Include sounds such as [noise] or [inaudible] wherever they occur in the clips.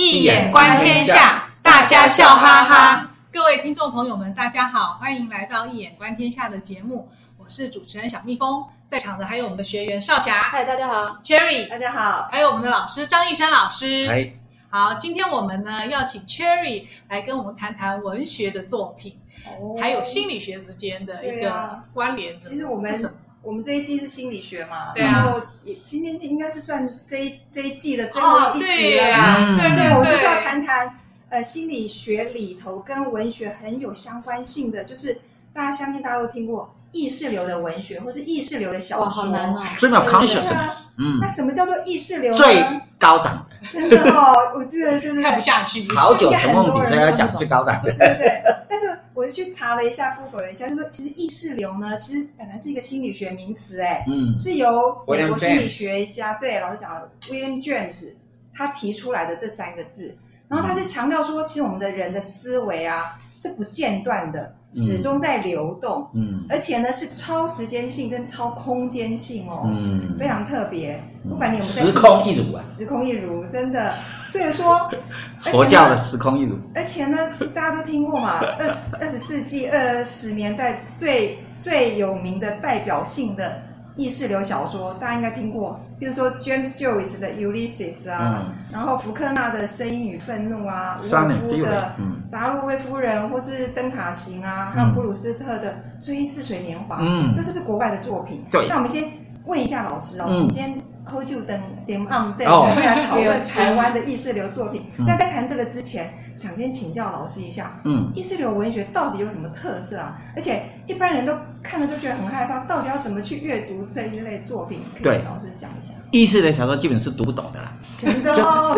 易眼观天下，大家笑哈哈。各位听众朋友们，大家好，欢迎来到一眼观天下的节目。我是主持人小蜜蜂，在场的还有我们的学员少霞，嗨，大家好；Cherry，大家好；还有我们的老师张艺山老师，嗨。好，今天我们呢要请 Cherry 来跟我们谈谈文学的作品，哦、还有心理学之间的一个关联、啊。其实我们我们这一季是心理学嘛，对啊、然后也今天应该是算这一这一季的最后一集了啦。哦、对对，对，对，我就是要谈谈呃心理学里头跟文学很有相关性的，就是大家相信大家都听过意识流的文学，或是意识流的小说。好难哦。Stream of consciousness。嗯。那什么叫做意识流呢？最高档的。真的哦，我觉得真的看不下去。好久陈梦底，所以要讲最高档的。对对。但是我就去查了一下，Google 了一下，就说其实意识流呢，其实本来是一个心理学名词，哎，嗯，是由美国心理学家对老师讲的 William James 他提出来的这三个字，然后他是强调说，其实我们的人的思维啊是不间断的。始终在流动，嗯，而且呢是超时间性跟超空间性哦，嗯，非常特别。不管你有没有时空一如啊，[laughs] 时空一如，真的。所以说，[laughs] 佛教的时空一如。而且呢，大家都听过嘛，二十二十世纪二十年代最最有名的代表性的。意识流小说大家应该听过，比如说 James Joyce 的 Ulysses 啊，嗯、然后福克纳的《声音与愤怒》啊，伍尔夫的《达洛威夫人》或是《灯塔行》啊，还有普鲁斯特的《追忆似水年华》，嗯，这就是国外的作品。对，那我们先问一下老师哦，嗯、我们今天喝就等点 on 对，我们来讨论台湾的意识流作品。那、嗯、在谈这个之前，想先请教老师一下，嗯，意识流文学到底有什么特色啊？而且一般人都看了就觉得很害怕，到底要怎么去阅读这一类作品？可以请老师讲一下。意识的小说基本是读不懂的啦，真的哦。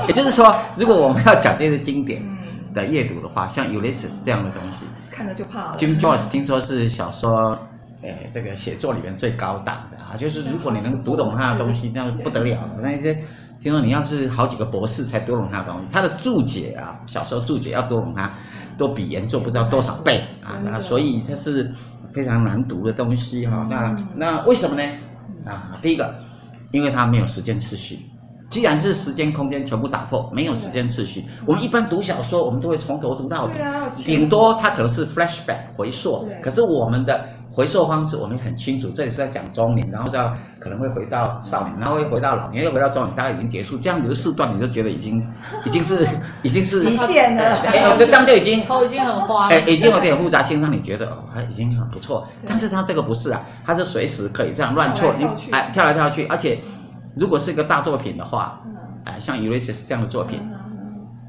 就也就是说，如果我们要讲这些经典的阅读的话，像 Ulysses 这样的东西，看了就怕了。Jim Joyce 听说是小说，呃，这个写作里面最高档的啊，就是如果你能读懂他的东西，那不得了了。那一些。听说你要是好几个博士才读懂他的东西，他的注解啊，小说注解要读懂它，都比原作不知道多少倍啊，那所以它是非常难读的东西哈。那那为什么呢？啊，第一个，因为它没有时间次序。既然是时间空间全部打破，没有时间次序，我们一般读小说，我们都会从头读到底，顶多它可能是 flashback 回溯，可是我们的。回溯方式我们很清楚，这里是在讲中年，然后再可能会回到少年，然后会回到老年，又回到中年，大概已经结束。这样子四段你就觉得已经 [laughs] 已经是已经是极限了。哎，[laughs] 这样就已经头已经很花了。哎，已经有点复杂性，让你觉得哦，还已经很不错。但是他这个不是啊，他是随时可以这样乱错，你哎跳来跳去，而且如果是一个大作品的话，哎，像 Ulysses 这样的作品，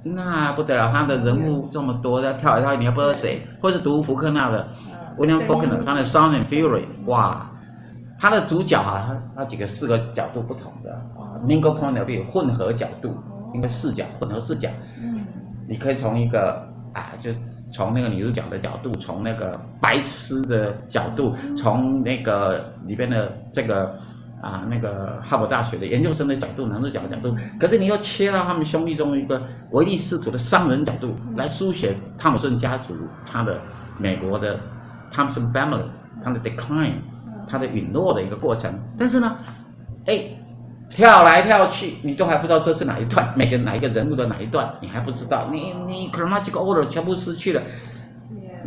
那不得了，他的人物这么多，他跳来跳去，你还不知道谁，或是读福克纳的。William Faulkner 他的《Sound and Fury》哇，他的主角、啊，他他几个四个角度不同的啊，Mingle Point of View 混合角度，因为视角混合视角，嗯，你可以从一个啊，就从那个女主角的角度，从那个白痴的角度，从那个里边的这个啊那个哈佛大学的研究生的角度，男主角的角度，可是你又切到他们兄弟中一个唯利是图的商人角度来书写汤姆森家族他的美国的。Thompson Family，它的 decline，它的陨落的一个过程，但是呢，哎，跳来跳去，你都还不知道这是哪一段，每个哪一个人物的哪一段，你还不知道，你你 chronological order 全部失去了，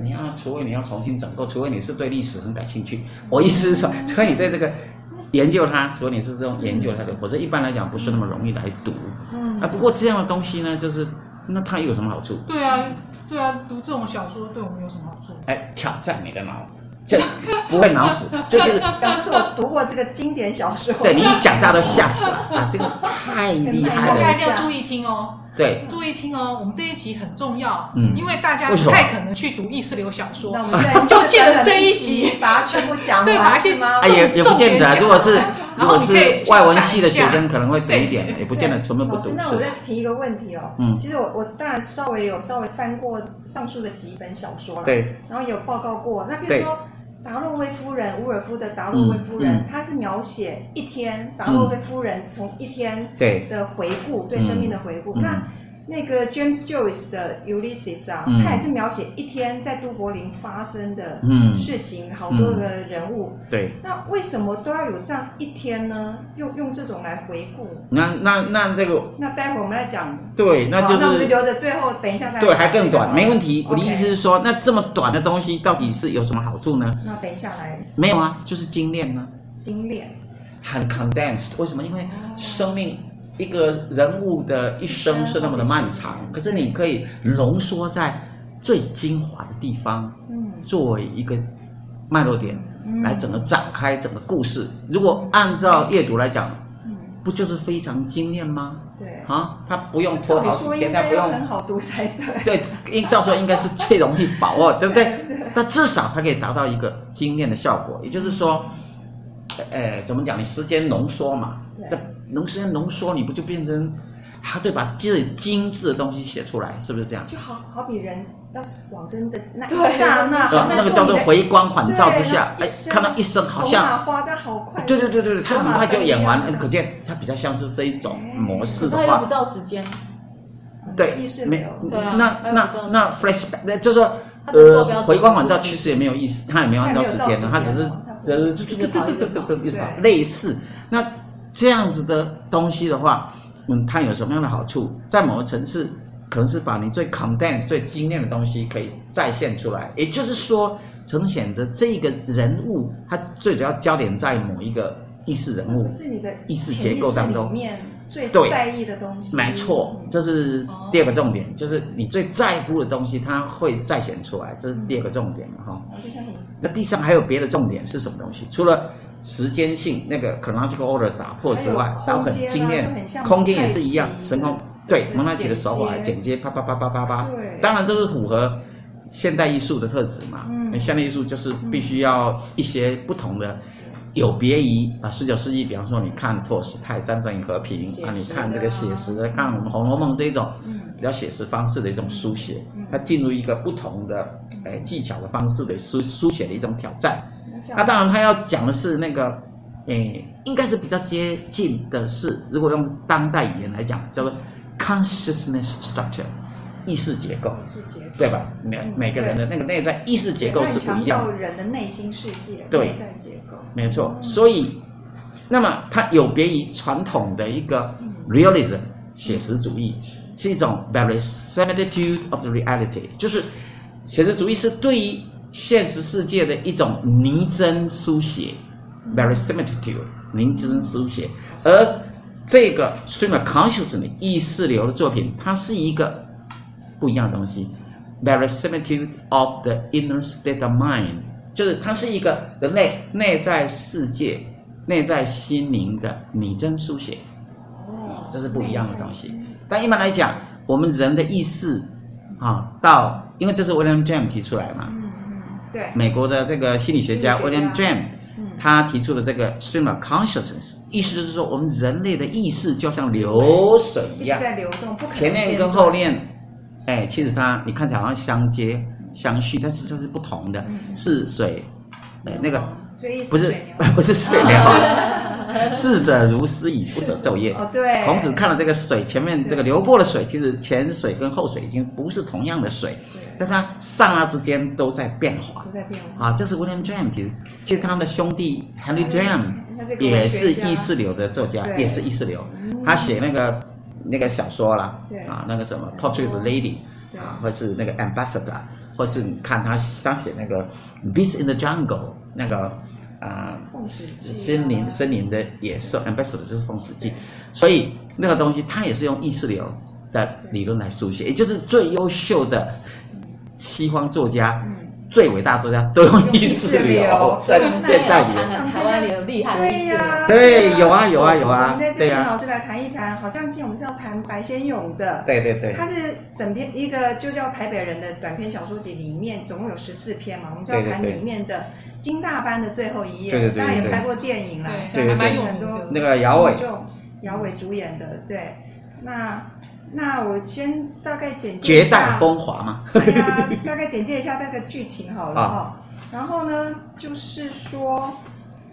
你要除非你要重新整构，除非你是对历史很感兴趣，我意思是说，除非你对这个研究它，除非你是这种研究它的，否则一般来讲不是那么容易来读。嗯，啊，不过这样的东西呢，就是那它有什么好处？对啊。对啊，读这种小说对我们有什么好处？哎，挑战你的脑，这不会脑死，[laughs] 就是。表示我读过这个经典小说。对，你一讲，大家都吓死了啊！这个太厉害了。大家一定要注意听哦。对，注意听哦，我们这一集很重要，嗯，因为大家不太可能去读意识流小说。那我们就借着这一集把它全部讲完，对，把它先吗？哎，也也不见得，如果是 [laughs] 如果是外文系的学生，可能会读一点，也不见得全部不读。那我再提一个问题哦，嗯，其实我我当然稍微有稍微翻过上述的几本小说了，对，然后有报告过，那比如说。达洛维夫人，伍尔夫的达洛维夫人，她、嗯。嗯、是描写一天达洛维夫人从一天的回顾，嗯、对生命的回顾。嗯、那那个 James Joyce 的 Ulysses 啊，嗯、他也是描写一天在都柏林发生的事情，嗯、好多的人物。对。那为什么都要有这样一天呢？用用这种来回顾。那那那那个。那待会儿我们来讲。对，那就是。那我们就留着最后等一下再。对，还更短，没问题。我的意思是说，那这么短的东西到底是有什么好处呢？那等一下来。没有啊，就是精炼呢。精炼。很 condensed，为什么？因为生命。一个人物的一生是那么的漫长，可是你可以浓缩在最精华的地方，嗯，作为一个脉络点来整个展开整个故事。如果按照阅读来讲，嗯，不就是非常精炼吗？对啊，他不用拖好几天，他不用很好读才对。对，应照说应该是最容易把握，[laughs] 对不对？但至少它可以达到一个精炼的效果，也就是说，呃，怎么讲？你时间浓缩嘛，对。浓时间浓缩，你不就变成，他对把最精致的东西写出来，是不是这样？就好好比人要往生的那刹那，那个叫做回光返照之下，哎，看到一生好像花在好快，对对对对对，他很快就演完，可见他比较像是这一种模式的话。他又不照时间，对，没那那那 flashback，那就是说，呃，回光返照其实也没有意思，他也没有按照时间的，他只是只是 [laughs] 类似那。这样子的东西的话，嗯，它有什么样的好处？在某个层次，可能是把你最 condensed、最精炼的东西可以再现出来。也就是说，呈现着这个人物，它最主要焦点在某一个意识人物，是你的意识结构当中，最在意的东西。没错，这是第二个重点，就是你最在乎的东西，它会再现出来，这是第二个重点哈。那第三还有别的重点是什么东西？除了时间性那个 chronological order 打破之外，然后很精炼，空间也是一样，神空对蒙太奇的手法剪接，啪啪啪啪啪啪。对，当然这是符合现代艺术的特质嘛。嗯，现代艺术就是必须要一些不同的，有别于啊十九世纪，比方说你看托尔斯泰《战争与和平》，啊你看这个写实的，看我们《红楼梦》这种比较写实方式的一种书写，它进入一个不同的诶技巧的方式的书书写的一种挑战。那、啊、当然，他要讲的是那个，诶，应该是比较接近的是，如果用当代语言来讲，叫做 consciousness structure，意识结构，意识结构，对吧？每、嗯、每个人的那个内在意识结构是不一样的。人的内心世界，对，内在结构，没错。嗯、所以，那么它有别于传统的一个 realism 写实主义，是一种 very similitude of the reality，就是写实主义是对于。现实世界的一种拟真书写，verisimilitude，拟真书写。而这个 stream of consciousness 意识流的作品，它是一个不一样的东西，verisimilitude of the inner state of mind，就是它是一个人类内在世界、内在心灵的拟真书写。哦，这是不一样的东西。但一般来讲，我们人的意识啊，到因为这是 William James 提出来嘛。对。美国的这个心理学家 William James，他提出的这个 stream of consciousness，意思就是说，我们人类的意识就像流水一样，在流动，不可能前面跟后面，哎，其实它你看起来好像相接相续，但是这是不同的，是水，哎，那个不是 [laughs] 不是水流，[laughs] [laughs] 逝者如斯矣，不者昼夜。哦，对。孔子看了这个水，前面这个流过的水，其实前水跟后水已经不是同样的水。在它刹那之间都在变化，都在变化啊！这是 William James，其实其实他的兄弟 Henry James 也是意识流的作家，也是意识流。他写那个那个小说啦，啊，那个什么 Portrait of a Lady 啊，或是那个 Ambassador，或是你看他他写那个 Beast in the Jungle 那个啊，森林森林的野兽 Ambassador 就是《凤史记》，所以那个东西它也是用意识流的理论来书写，也就是最优秀的。西方作家，嗯、最伟大作家都用意识流在现代里。台湾也有厉害的意识流。对，有啊，有啊，有啊。我们再请老师来谈一谈，好像今天我们是要谈白先勇的。对对对。他是整篇一个就叫台北人的短篇小说集里面，总共有十四篇嘛，我们就要谈里面的金大班的最后一页。对对对。当然也拍过电影啦，对对对。很多那个姚伟，姚伟主演的，对，那。那我先大概简介一下。绝代风华嘛。[laughs] 大概简介一下那个剧情好了哈。然后呢，就是说，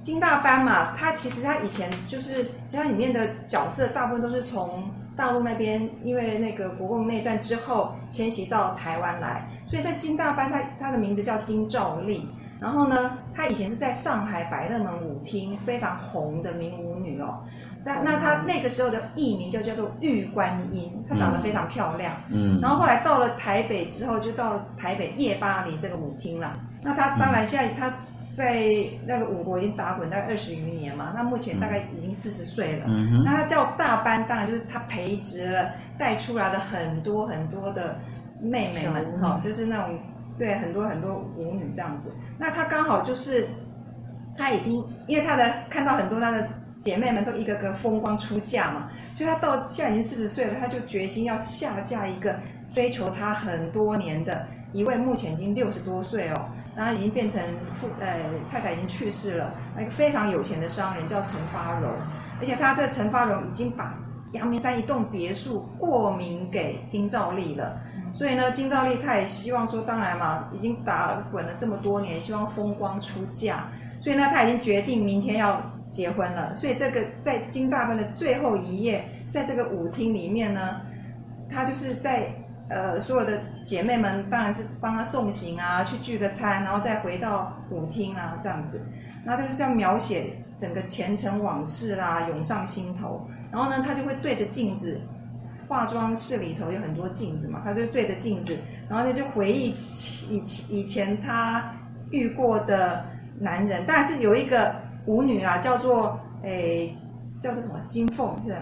金大班嘛，他其实他以前就是，其实里面的角色大部分都是从大陆那边，因为那个国共内战之后迁徙到台湾来，所以在金大班，他他的名字叫金兆丽。然后呢，她以前是在上海百乐门舞厅非常红的名舞女哦。那那她那个时候的艺名就叫做玉观音，她长得非常漂亮。嗯。然后后来到了台北之后，就到台北夜巴黎这个舞厅了。那她当然现在她。在那个舞国已经打滚大概二十余年嘛，那目前大概已经四十岁了。嗯、那她叫大班，当然就是她培植了、带出来了很多很多的妹妹们哈、哦，就是那种对很多很多舞女这样子。那他刚好就是他已经，因为他的看到很多他的姐妹们都一个个风光出嫁嘛，所以他到现在已经四十岁了，他就决心要下嫁一个追求他很多年的一位，目前已经六十多岁哦。然后已经变成父，呃，太太已经去世了。一个非常有钱的商人叫陈发荣，而且他这陈发荣已经把阳明山一栋别墅过名给金兆丽了。所以呢，金兆丽他也希望说，当然嘛，已经打滚了这么多年，希望风光出嫁。所以呢，他已经决定明天要结婚了。所以这个在金大班的最后一夜，在这个舞厅里面呢，他就是在。呃，所有的姐妹们当然是帮他送行啊，去聚个餐，然后再回到舞厅啊，这样子，然后就是这样描写整个前尘往事啦，涌上心头。然后呢，他就会对着镜子，化妆室里头有很多镜子嘛，他就对着镜子，然后他就回忆以以前他遇过的男人，但是有一个舞女啊，叫做诶，叫做什么金凤，是吧？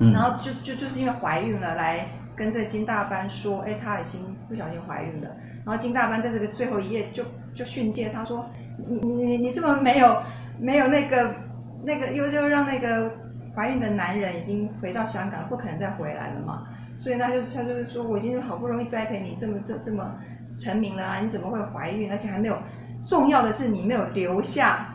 嗯。然后就就就是因为怀孕了来。跟这个金大班说，哎，她已经不小心怀孕了。然后金大班在这个最后一页就就训诫他说，你你你这么没有没有那个那个，又就让那个怀孕的男人已经回到香港，不可能再回来了嘛。所以他就他就是说，我已经好不容易栽培你这么这这么成名了啊，你怎么会怀孕？而且还没有，重要的是你没有留下。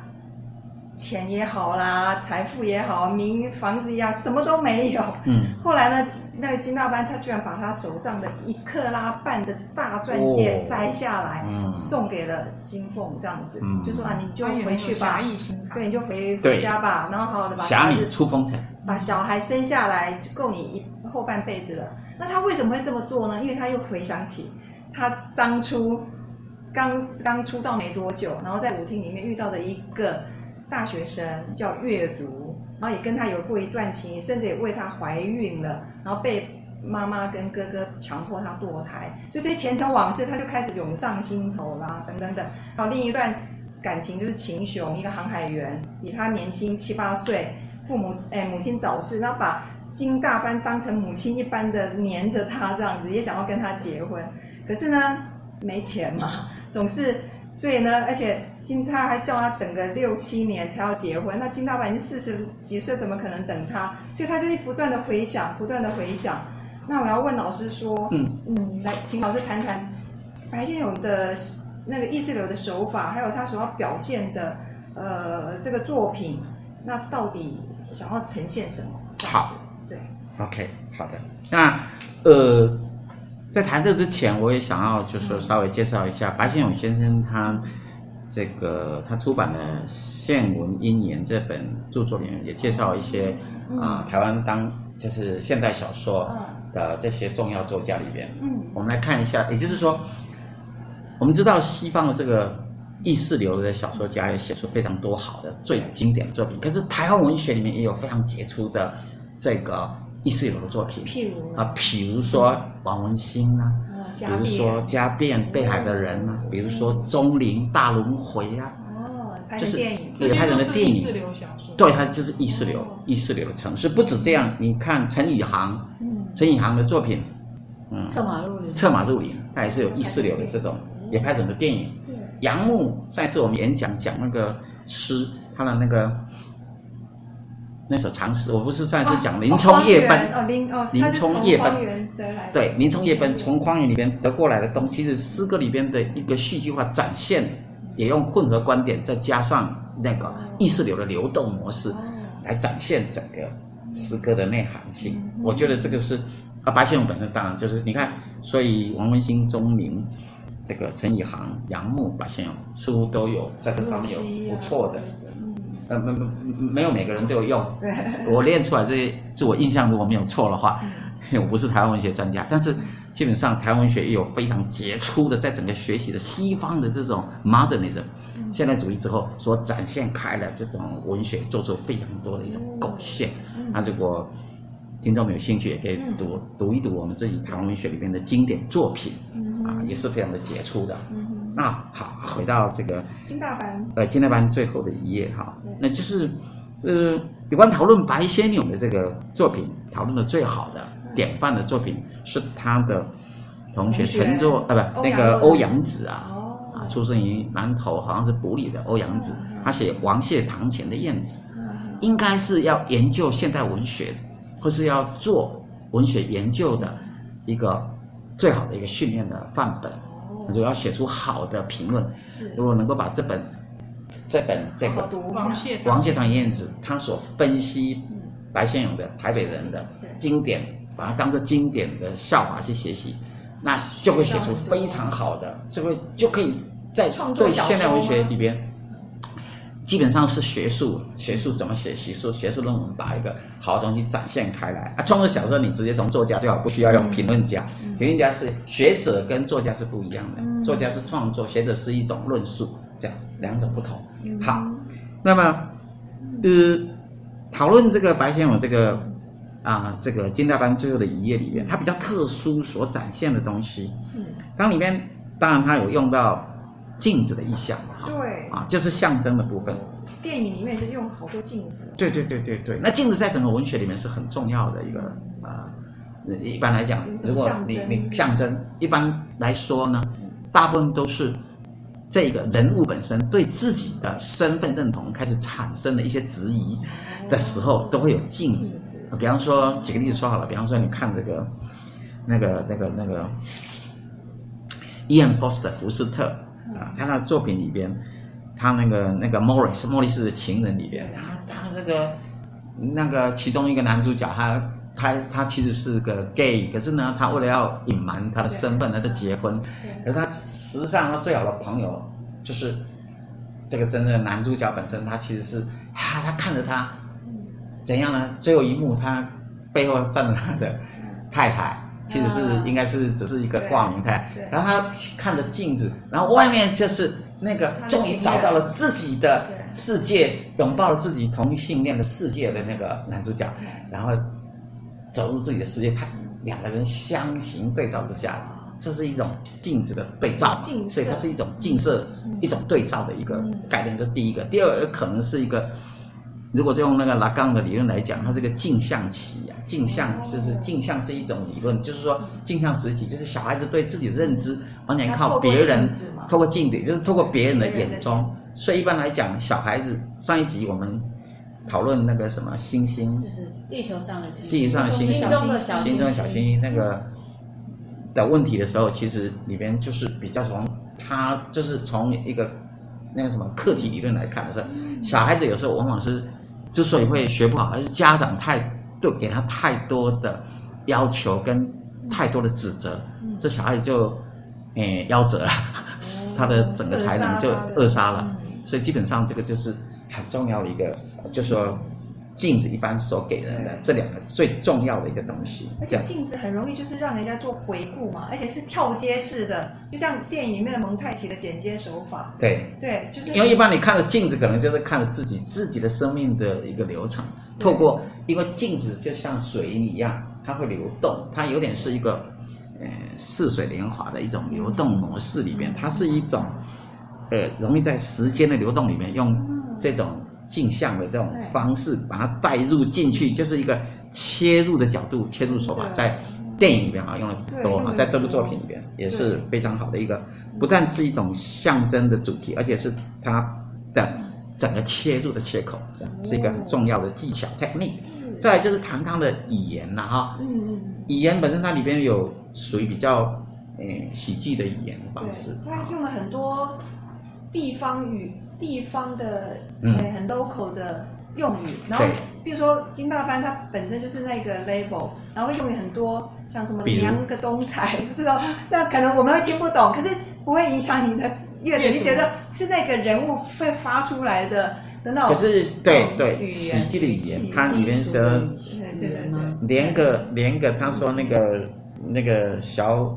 钱也好啦，财富也好，名房子也好，什么都没有。嗯。后来呢，那个金大班他居然把他手上的一克拉半的大钻戒摘下来，哦嗯、送给了金凤，这样子，嗯、就说啊，你就回去吧，对，你就回回家吧，然后好好的把孩子出风尘，把小孩生下来就够你一后半辈子了。那他为什么会这么做呢？因为他又回想起他当初刚刚出道没多久，然后在舞厅里面遇到的一个。大学生叫月如，然后也跟他有过一段情，甚至也为他怀孕了，然后被妈妈跟哥哥强迫他堕胎，就这些前尘往事，他就开始涌上心头啦，等等等。然后另一段感情就是秦雄，一个航海员，比他年轻七八岁，父母哎母亲早逝，然后把金大班当成母亲一般的黏着他，这样子也想要跟他结婚，可是呢没钱嘛，总是。所以呢，而且金他还叫他等个六七年才要结婚，那金大班已经四十几岁，怎么可能等他？所以他就一不断的回想，不断的回想。那我要问老师说，嗯嗯，来，请老师谈谈白先勇的那个意识流的手法，还有他所要表现的呃这个作品，那到底想要呈现什么？好，对，OK，好的，那呃。在谈这之前，我也想要就是稍微介绍一下白先勇先生，他这个他出版的《现闻因缘》这本著作里面也介绍一些啊、呃、台湾当就是现代小说的这些重要作家里边，嗯，我们来看一下，也就是说，我们知道西方的这个意识流的小说家也写出非常多好的最经典的作品，可是台湾文学里面也有非常杰出的这个。意识流的作品，譬如啊，譬如说王文兴啊，比如说家变被海的人啊，比如说钟灵大轮回啊，哦，拍的电影，就是拍成了电影，意识流小说，对，它就是意识流，意识流的城市。不止这样，你看陈以航，陈以航的作品，嗯，策马入林，策马入林，它也是有意识流的这种，也拍成了电影。杨牧上一次我们演讲讲那个诗，他的那个。那首长诗，我不是上一次讲林冲夜奔哦，林哦，林冲夜奔。对，林冲夜奔从荒原里边得过来的东西，其实诗歌里边的一个戏剧化展现，也用混合观点，再加上那个意识流的流动模式，来展现整个诗歌的内涵性。我觉得这个是啊，白先勇本身当然就是你看，所以王文兴、钟鸣、这个陈以航、杨牧、白先勇似乎都有在这上面有不错的。呃，没没有每个人都有用。[laughs] 我练出来这些，自我印象如果没有错的话，我不是台湾文学专家，但是基本上台湾文学也有非常杰出的，在整个学习的西方的这种 modernism 现代主义之后所展现开的这种文学，做出非常多的一种贡献。那如果听众们有兴趣，也可以读读一读我们自己台湾文学里面的经典作品啊，也是非常的杰出的。那好，回到这个金大班，呃，金大班最后的一页哈，那就是，呃，有关讨论白先勇的这个作品，讨论的最好的典范的作品是他的同学陈作，呃，不，那个欧阳子啊，啊，出生于南投，好像是埔里的欧阳子，他写王谢堂前的燕子，应该是要研究现代文学，或是要做文学研究的一个最好的一个训练的范本。就要写出好的评论。如果能够把这本这本这个王谢王谢堂燕子他所分析白先勇的台北人的经典，把它当做经典的笑话去学习，那就会写出非常好的，就会就可以在对现代文学里边。基本上是学术，学术怎么写学术，学术论文把一个好的东西展现开来啊。创作小说你直接从作家就好，不需要用评论家。评论家是学者跟作家是不一样的，作家是创作，学者是一种论述，这样两种不同。好，那么呃，讨论这个白先勇这个啊，这个金大班最后的一页里面，它比较特殊所展现的东西，嗯当里面当然它有用到。镜子的意象嘛，对啊，就是象征的部分。电影里面就用好多镜子。对对对对对，那镜子在整个文学里面是很重要的一个啊。一般来讲，如果你你象征，一般来说呢，大部分都是这个人物本身对自己的身份认同开始产生了一些质疑的时候，都会有镜子。比方说，举个例子说好了，比方说你看这个那个那个那个伊恩·福斯特福斯特。啊，在他的作品里边，他那个那个莫里斯莫里斯的情人里边，他他这个那个其中一个男主角，他他他其实是个 gay，可是呢，他为了要隐瞒他的身份，他就结婚。可是他实际上他最好的朋友就是这个真正的男主角本身，他其实是哈，他看着他怎样呢？最后一幕，他背后站着他的太太。其实是应该是只是一个挂名态，然后他看着镜子，然后外面就是那个终于找到了自己的世界，拥抱了自己同性恋的世界的那个男主角，然后走入自己的世界，他两个人相形对照之下，这是一种镜子的对照，所以它是一种镜射，一种对照的一个概念。这第一个，第二个可能是一个。如果就用那个拉杠的理论来讲，它是个镜像期啊，镜像就是镜像是一种理论，就是说镜像时期就是小孩子对自己的认知完全靠别人透过镜子，就是透过别人的眼中。所以一般来讲，小孩子上一集我们讨论那个什么星星，是是地球上的星星，地球上星星，心中的小星星那个的问题的时候，其实里边就是比较从他就是从一个那个什么课题理论来看的时候，小孩子有时候往往是。之所以会学不好，而是家长太对给他太多的要求跟太多的指责，嗯、这小孩子就诶夭折了，嗯、[laughs] 他的整个才能就扼杀了。嗯、所以基本上这个就是很重要的一个，就是说。镜子一般所给人的这两个最重要的一个东西，而且镜子很容易就是让人家做回顾嘛，而且是跳接式的，就像电影里面的蒙太奇的剪接手法。对。对，就是因为一般你看着镜子，可能就是看着自己自己的生命的一个流程，透过因为镜子就像水银一样，它会流动，它有点是一个呃似水年华的一种流动模式里面，它是一种呃容易在时间的流动里面用这种。镜像的这种方式，把它带入进去，就是一个切入的角度、切入手法，在电影里面啊用的很多啊，在这部作品里面也是非常好的一个，不但是一种象征的主题，而且是它的整个切入的切口，这样是一个很重要的技巧 technique。再来就是唐康的语言了哈，语言本身它里边有属于比较诶喜剧的语言的方式，他用了很多地方语。地方的呃很 local 的用语，嗯、然后比如说金大班它本身就是那个 label，然后会用很多像什么娘个东彩，这种那可能我们会听不懂，可是不会影响你的阅读。你觉得是那个人物会发出来的的那种。可是对对，喜喜剧的语言，它里面说，对对对，连个连个，他说那个那个小，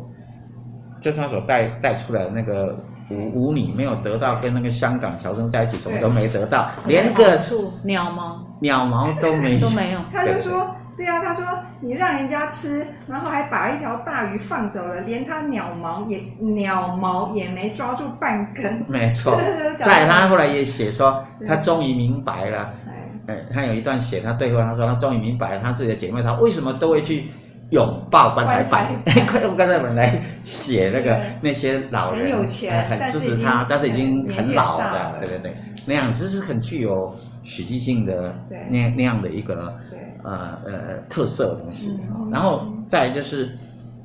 就他所带带出来的那个舞舞女没有得到跟那个香港乔生在一起，什么都没得到，连个鸟毛鸟毛都没有都没有。他就说。对啊，他说你让人家吃，然后还把一条大鱼放走了，连他鸟毛也鸟毛也没抓住半根。没错，[laughs] 在他后来也写说，他终于明白了。哎，他有一段写，他最后他说他终于明白了他自己的姐妹，他为什么都会去拥抱棺材板，[laughs] 用棺材板来写那个那些老人，很有钱，很支持他，但是已经很老的，对对对，那样子是很具有喜剧性的那那样的一个。呃呃，特色的东西，嗯、然后再来就是，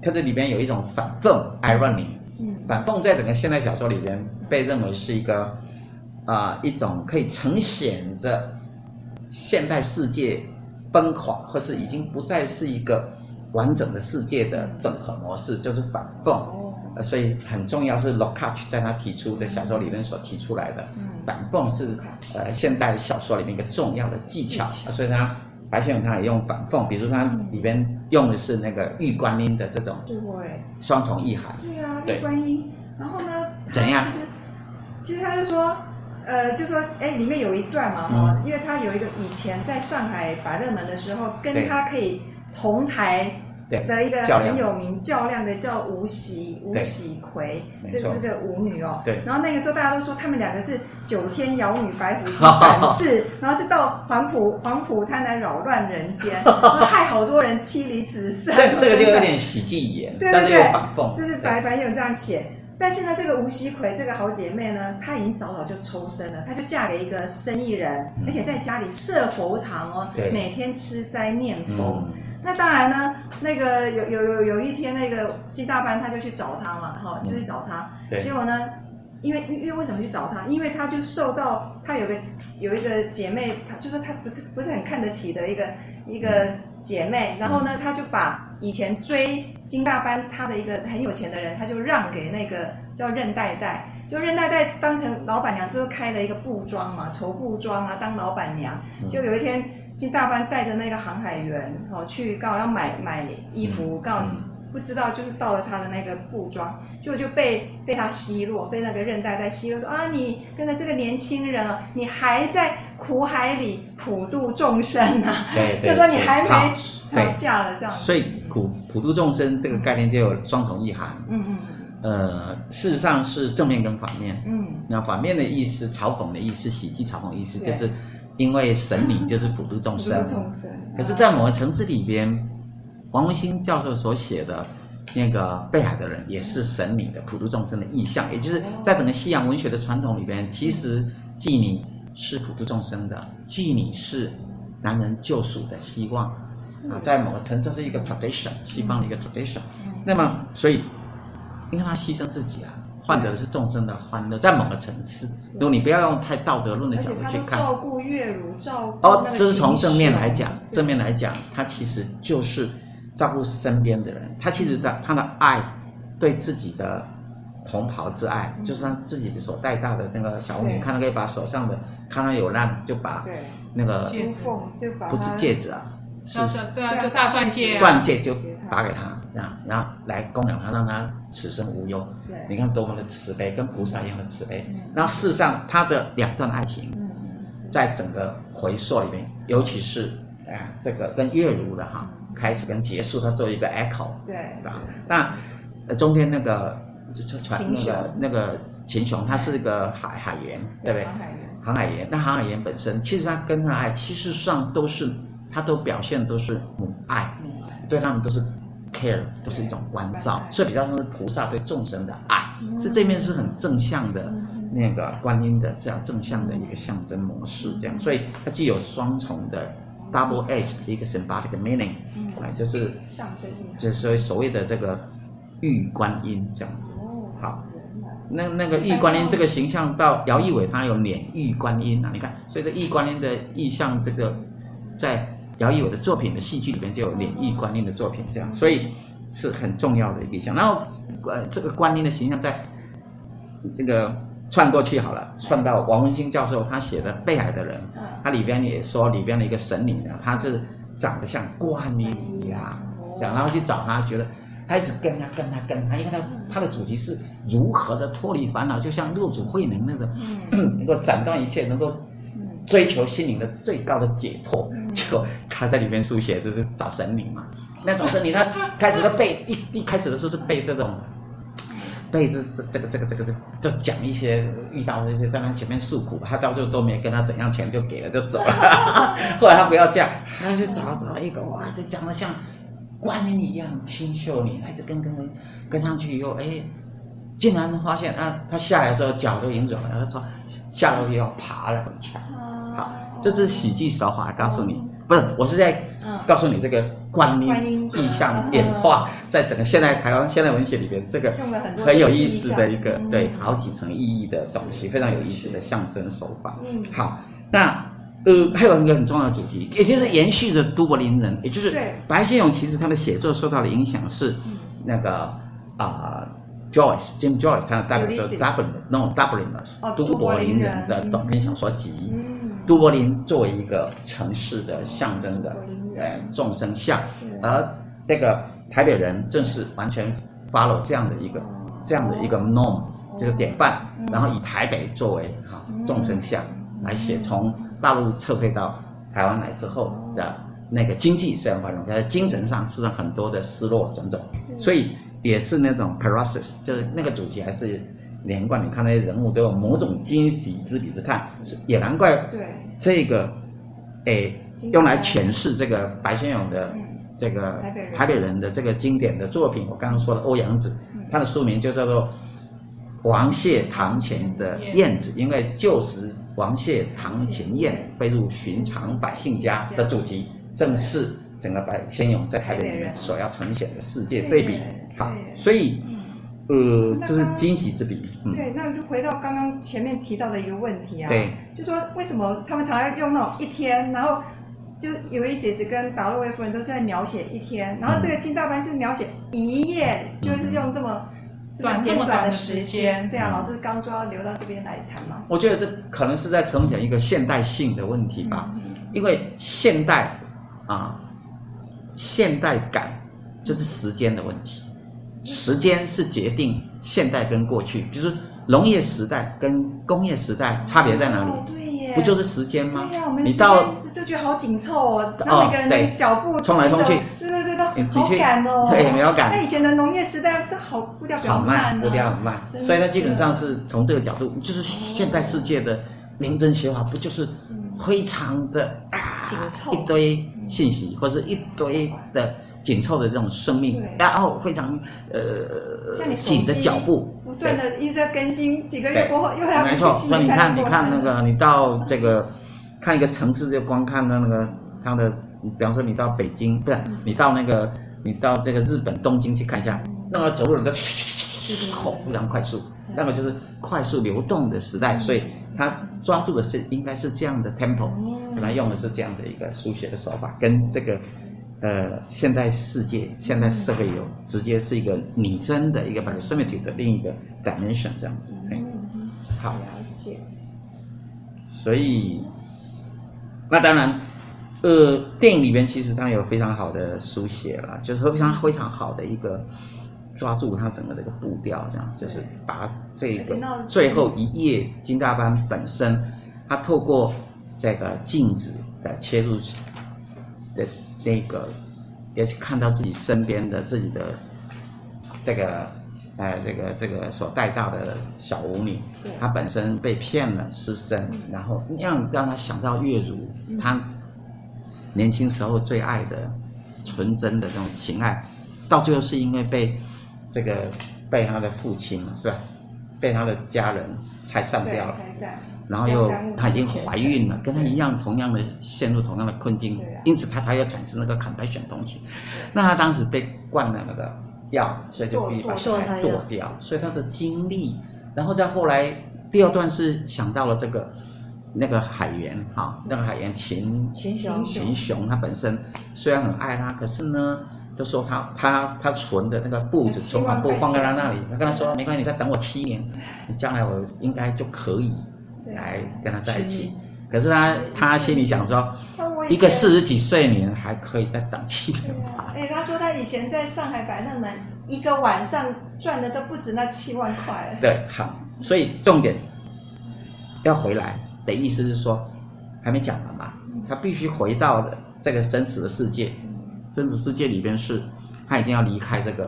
它这里边有一种反讽 （irony）。嗯、反讽在整个现代小说里边被认为是一个啊、呃、一种可以呈现着现代世界崩垮，或是已经不再是一个完整的世界的整合模式，就是反缝。呃、所以很重要是 Lukács 在他提出的小说理论所提出来的，嗯、反缝是呃现代小说里面一个重要的技巧，所以他。白先勇他也用反缝，比如说他里边用的是那个玉观音的这种双重意涵。对啊，玉观音。然后呢？怎样？其实，其实他就说，呃，就说，哎，里面有一段嘛，哈，因为他有一个以前在上海百乐门的时候，跟他可以同台。的一个很有名较量的叫吴喜吴喜奎，这是个舞女哦。对。然后那个时候大家都说他们两个是九天妖女白虎星转世，然后是到黄埔黄埔滩来扰乱人间，[laughs] 害好多人妻离子散。这这个就有点喜剧语言，对对对，反讽。这是白白有这样写，但是呢，这个吴喜奎这个好姐妹呢，她已经早早就抽身了，她就嫁给一个生意人，而且在家里设佛堂哦，每天吃斋念佛。那当然呢，那个有有有有一天，那个金大班他就去找他嘛，哈，就去找他。对。结果呢，因为因为为什么去找他？因为他就受到他有个有一个姐妹，他就说他不是不是很看得起的一个一个姐妹，然后呢，他就把以前追金大班他的一个很有钱的人，他就让给那个叫任代代，就任代代当成老板娘之后开了一个布庄嘛，绸布庄啊，当老板娘。就有一天。金大班带着那个航海员哦去，刚好要买买衣服，刚好不知道就是到了他的那个布庄，就就被被他奚落，被那个韧带在奚落说啊，你跟着这个年轻人啊，你还在苦海里普度众生啊，[laughs] 对，就说你还没对嫁了这样。所以苦普度众生这个概念就有双重意涵。嗯嗯。呃，事实上是正面跟反面。嗯。那反面的意思，嘲讽的意思，喜剧嘲讽的意思就是。因为神明就是普度众生，可是，在某个层次里边，王文兴教授所写的那个被海的人，也是神明的普度众生的意象。也就是在整个西洋文学的传统里边，其实妓女是普度众生的，妓女是男人救赎的希望啊，在某个层次是一个 tradition，西方的一个 tradition。那么，所以因为他牺牲自己啊。换得的是众生的欢乐，在某个层次，如果你不要用太道德论的角度去看，照顾月如照顾哦，这是从正面来讲，正面来讲，他其实就是照顾身边的人，他其实的他的爱，对自己的同袍之爱，就是他自己的所带大的那个小女，看到可以把手上的看到有烂，就把那个戒指，不是戒指啊，是对啊，就大钻戒，钻戒就拔给他。然后，然后来供养他，让他此生无忧。对，你看多么的慈悲，跟菩萨一样的慈悲。然后，事实上，他的两段爱情，在整个回溯里面，尤其是啊，这个跟月如的哈，开始跟结束，他做一个 echo。对，啊，那呃，中间那个就传那个那个秦琼，他是一个海海员，对不对？航海员。航海员，那航海员本身，其实他跟他爱，其实上都是他都表现都是母爱，对他们都是。Care 都是一种关照，所以比较像是菩萨对众生的爱，是这面是很正向的那个观音的这样正向的一个象征模式，这样，所以它具有双重的 double edge 的一个 symbolic meaning，哎，就是象征，就是所谓的这个玉观音这样子。好，那那个玉观音这个形象到姚一伟他有脸玉观音啊，你看，所以这玉观音的意象这个在。姚一伟的作品的戏剧里面就有演绎观音的作品，这样，所以是很重要的一个意象。然后，呃，这个观音的形象在这个串过去好了，串到王文兴教授他写的《被海的人》，他里边也说里边的一个神灵呢，他是长得像关尼尼亚，这样，然后去找他，觉得他一直跟他跟他跟他，因为他他的主题是如何的脱离烦恼，就像六祖慧能那种，[clears throat] 能够斩断一切，能够。追求心灵的最高的解脱，结果他在里面书写就是找神灵嘛。那找神灵，他开始他背一一开始的时候是背这种，背这这个这个这个这个，就讲一些遇到的一些在他前面诉苦，他到最后都没跟他怎样，钱就给了就走了。后来他不要这样，他就找找一个哇，这讲的像观音一样清秀女，一直跟跟跟跟上去以后，哎。竟然发现啊，他下来的时候脚都已经软了，他说下楼梯要爬了很强。好，这是喜剧手法，告诉你，不是，我是在告诉你这个观音意象演化，在整个现代台湾现代文学里边，这个很有意思的一个对好几层意义的东西，非常有意思的象征手法。好，那呃还有一个很重要的主题，也就是延续着都柏林人，也就是白先勇，其实他的写作受到的影响是那个啊。Joyce，Jim Joyce，他的代表作 Dublin，no Dubliners，都柏林人的短篇小说集。都柏林作为一个城市的象征的呃众生相，而那个台北人正是完全 follow 这样的一个这样的一个 norm 这个典范，然后以台北作为哈众生相来写，从大陆撤退到台湾来之后的那个经济虽然繁荣，但是精神上实际上很多的失落种种，所以。也是那种 paralysis，就是那个主题还是连贯。你看那些人物都有某种惊喜之笔之叹，也难怪。对。这个，诶，用来诠释这个白先勇的这个台北人。的这个经典的作品。我刚刚说的欧阳子，他的书名就叫做《王谢堂前的燕子》，因为旧时王谢堂前燕飞入寻常百姓家的主题，正是整个白先勇在台北里面所要呈现的世界对。比。好，所以，呃，这是惊喜之笔。嗯，对，那就回到刚刚前面提到的一个问题啊，对，就说为什么他们常常用那种一天，然后就 Ulysses 跟达洛维夫人都是在描写一天，然后这个金大班是描写一夜，就是用这么这么简短的时间。对啊，老师刚说要留到这边来谈嘛。我觉得这可能是在呈现一个现代性的问题吧，因为现代啊，现代感就是时间的问题。时间是决定现代跟过去，比如说农业时代跟工业时代差别在哪里？哦、对耶，不就是时间吗？你到就觉得好紧凑哦，然后每个人的脚步冲来冲去，对对对，都好赶哦，对，没有赶。那以前的农业时代，这好步调比较慢，步调很慢，所以它基本上是从这个角度，就是现代世界的名侦学法，不就是非常的啊，紧凑一堆信息，或是一堆的。紧凑的这种生命，然后非常呃紧的脚步，不断的一直在更新，几个月过后又要更新。没错，所以你看，你看那个，你到这个看一个城市，就光看到那个它的，比方说你到北京，不是你到那个你到这个日本东京去看一下，那么走路人都好非常快速，那么就是快速流动的时代，所以他抓住的是应该是这样的 tempo，本来用的是这样的一个书写的手法，跟这个。呃，现代世界、现代社会有直接是一个拟真的一个 proximity 的另一个 dimension 这样子，嗯，好，了解。所以，那当然，呃，电影里边其实它有非常好的书写了，就是非常非常好的一个抓住它整个的一个步调，这样就是把这个最后一页金大班本身，它透过这个镜子的切入的。那个也是看到自己身边的自己的这个，呃，这个这个所带大的小舞女，她本身被骗了失身，然后那样让她想到月如，她年轻时候最爱的纯真的这种情爱，到最后是因为被这个被她的父亲是吧，被她的家人拆散掉了。然后又，她已经怀孕了，跟她一样，同样的陷入同样的困境，因此她才要产生那个 compassion 同情。那她当时被灌了那个药，所以就必须把小孩剁掉。所以她的经历，然后再后来第二段是想到了这个那个海员哈，那个海员秦秦雄，秦雄他本身虽然很爱她，可是呢，就说他他他存的那个布子存款布放在他那里，他跟他说没关系，你再等我七年，你将来我应该就可以来跟他在一起。可是他他心里想说，一个四十几岁女人还可以再等七年吧？哎，他说他以前在上海摆弄门，一个晚上赚的都不止那七万块。对，好，所以重点要回来的意思是说，还没讲完嘛，他必须回到这个真实的世界，真实世界里边是，他已经要离开这个，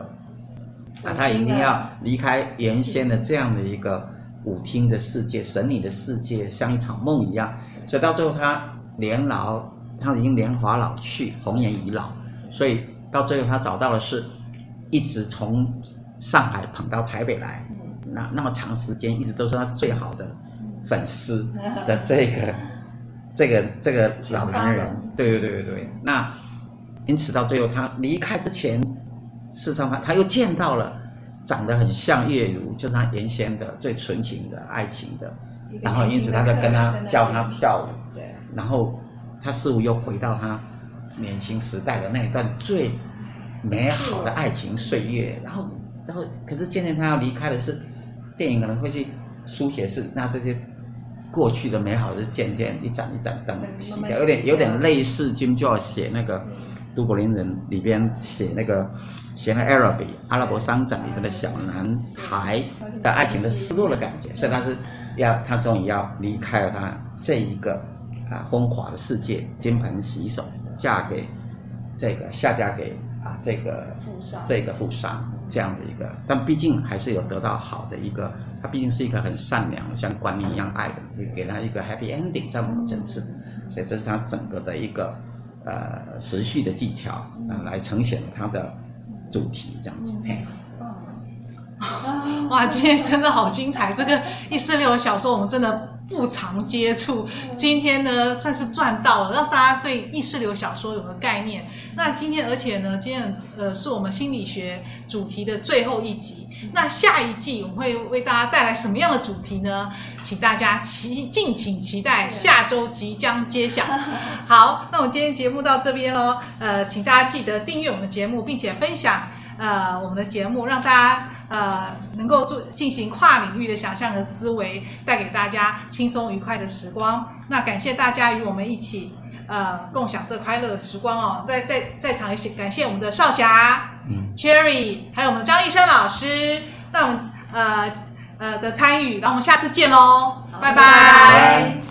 啊，他已经要离开原先的这样的一个舞厅的世界、神秘的世界，像一场梦一样。所以到最后，他年老，他已经年华老去，红颜已老。所以到最后，他找到的是，一直从上海捧到台北来，那那么长时间，一直都是他最好的粉丝的这个 [laughs] 这个这个老男人。对对对对对。那因此到最后，他离开之前，事实上他他又见到了长得很像叶如，就是他原先的最纯情的爱情的。然后，因此他就跟他教他跳舞，对。然后他似乎又回到他年轻时代的那一段最美好的爱情岁月。然后，然后，可是渐渐他要离开的是电影，可能会去书写是那这些过去的美好是渐渐一盏一盏灯熄掉，有点有点类似 Jim Jones 写那个《都柏林人》里边写那个写那 Araby 阿拉伯商长里面的小男孩的爱情的失落的感觉，所以他是。要他终于要离开了他这一个啊风华的世界，金盆洗手，嫁给这个下嫁给啊这个富商，这个富商这样的一个，但毕竟还是有得到好的一个，他毕竟是一个很善良，像观音一样爱的，就给他一个 happy ending 这样的层次，所以这是他整个的一个呃时序的技巧啊、来呈现他的主题这样子。嘿 [laughs] 哇，今天真的好精彩！这个意识流小说我们真的不常接触，今天呢算是赚到了，让大家对意识流小说有个概念。那今天，而且呢，今天呃是我们心理学主题的最后一集。那下一季我们会为大家带来什么样的主题呢？请大家期敬请期待，下周即将揭晓。好，那我们今天节目到这边喽。呃，请大家记得订阅我们的节目，并且分享呃我们的节目，让大家。呃，能够做进行跨领域的想象和思维，带给大家轻松愉快的时光。那感谢大家与我们一起呃共享这快乐的时光哦。在在在场也感谢我们的少侠、嗯，Cherry，还有我们的张医生老师，那我们呃呃的参与，然后我们下次见喽，拜拜。拜拜。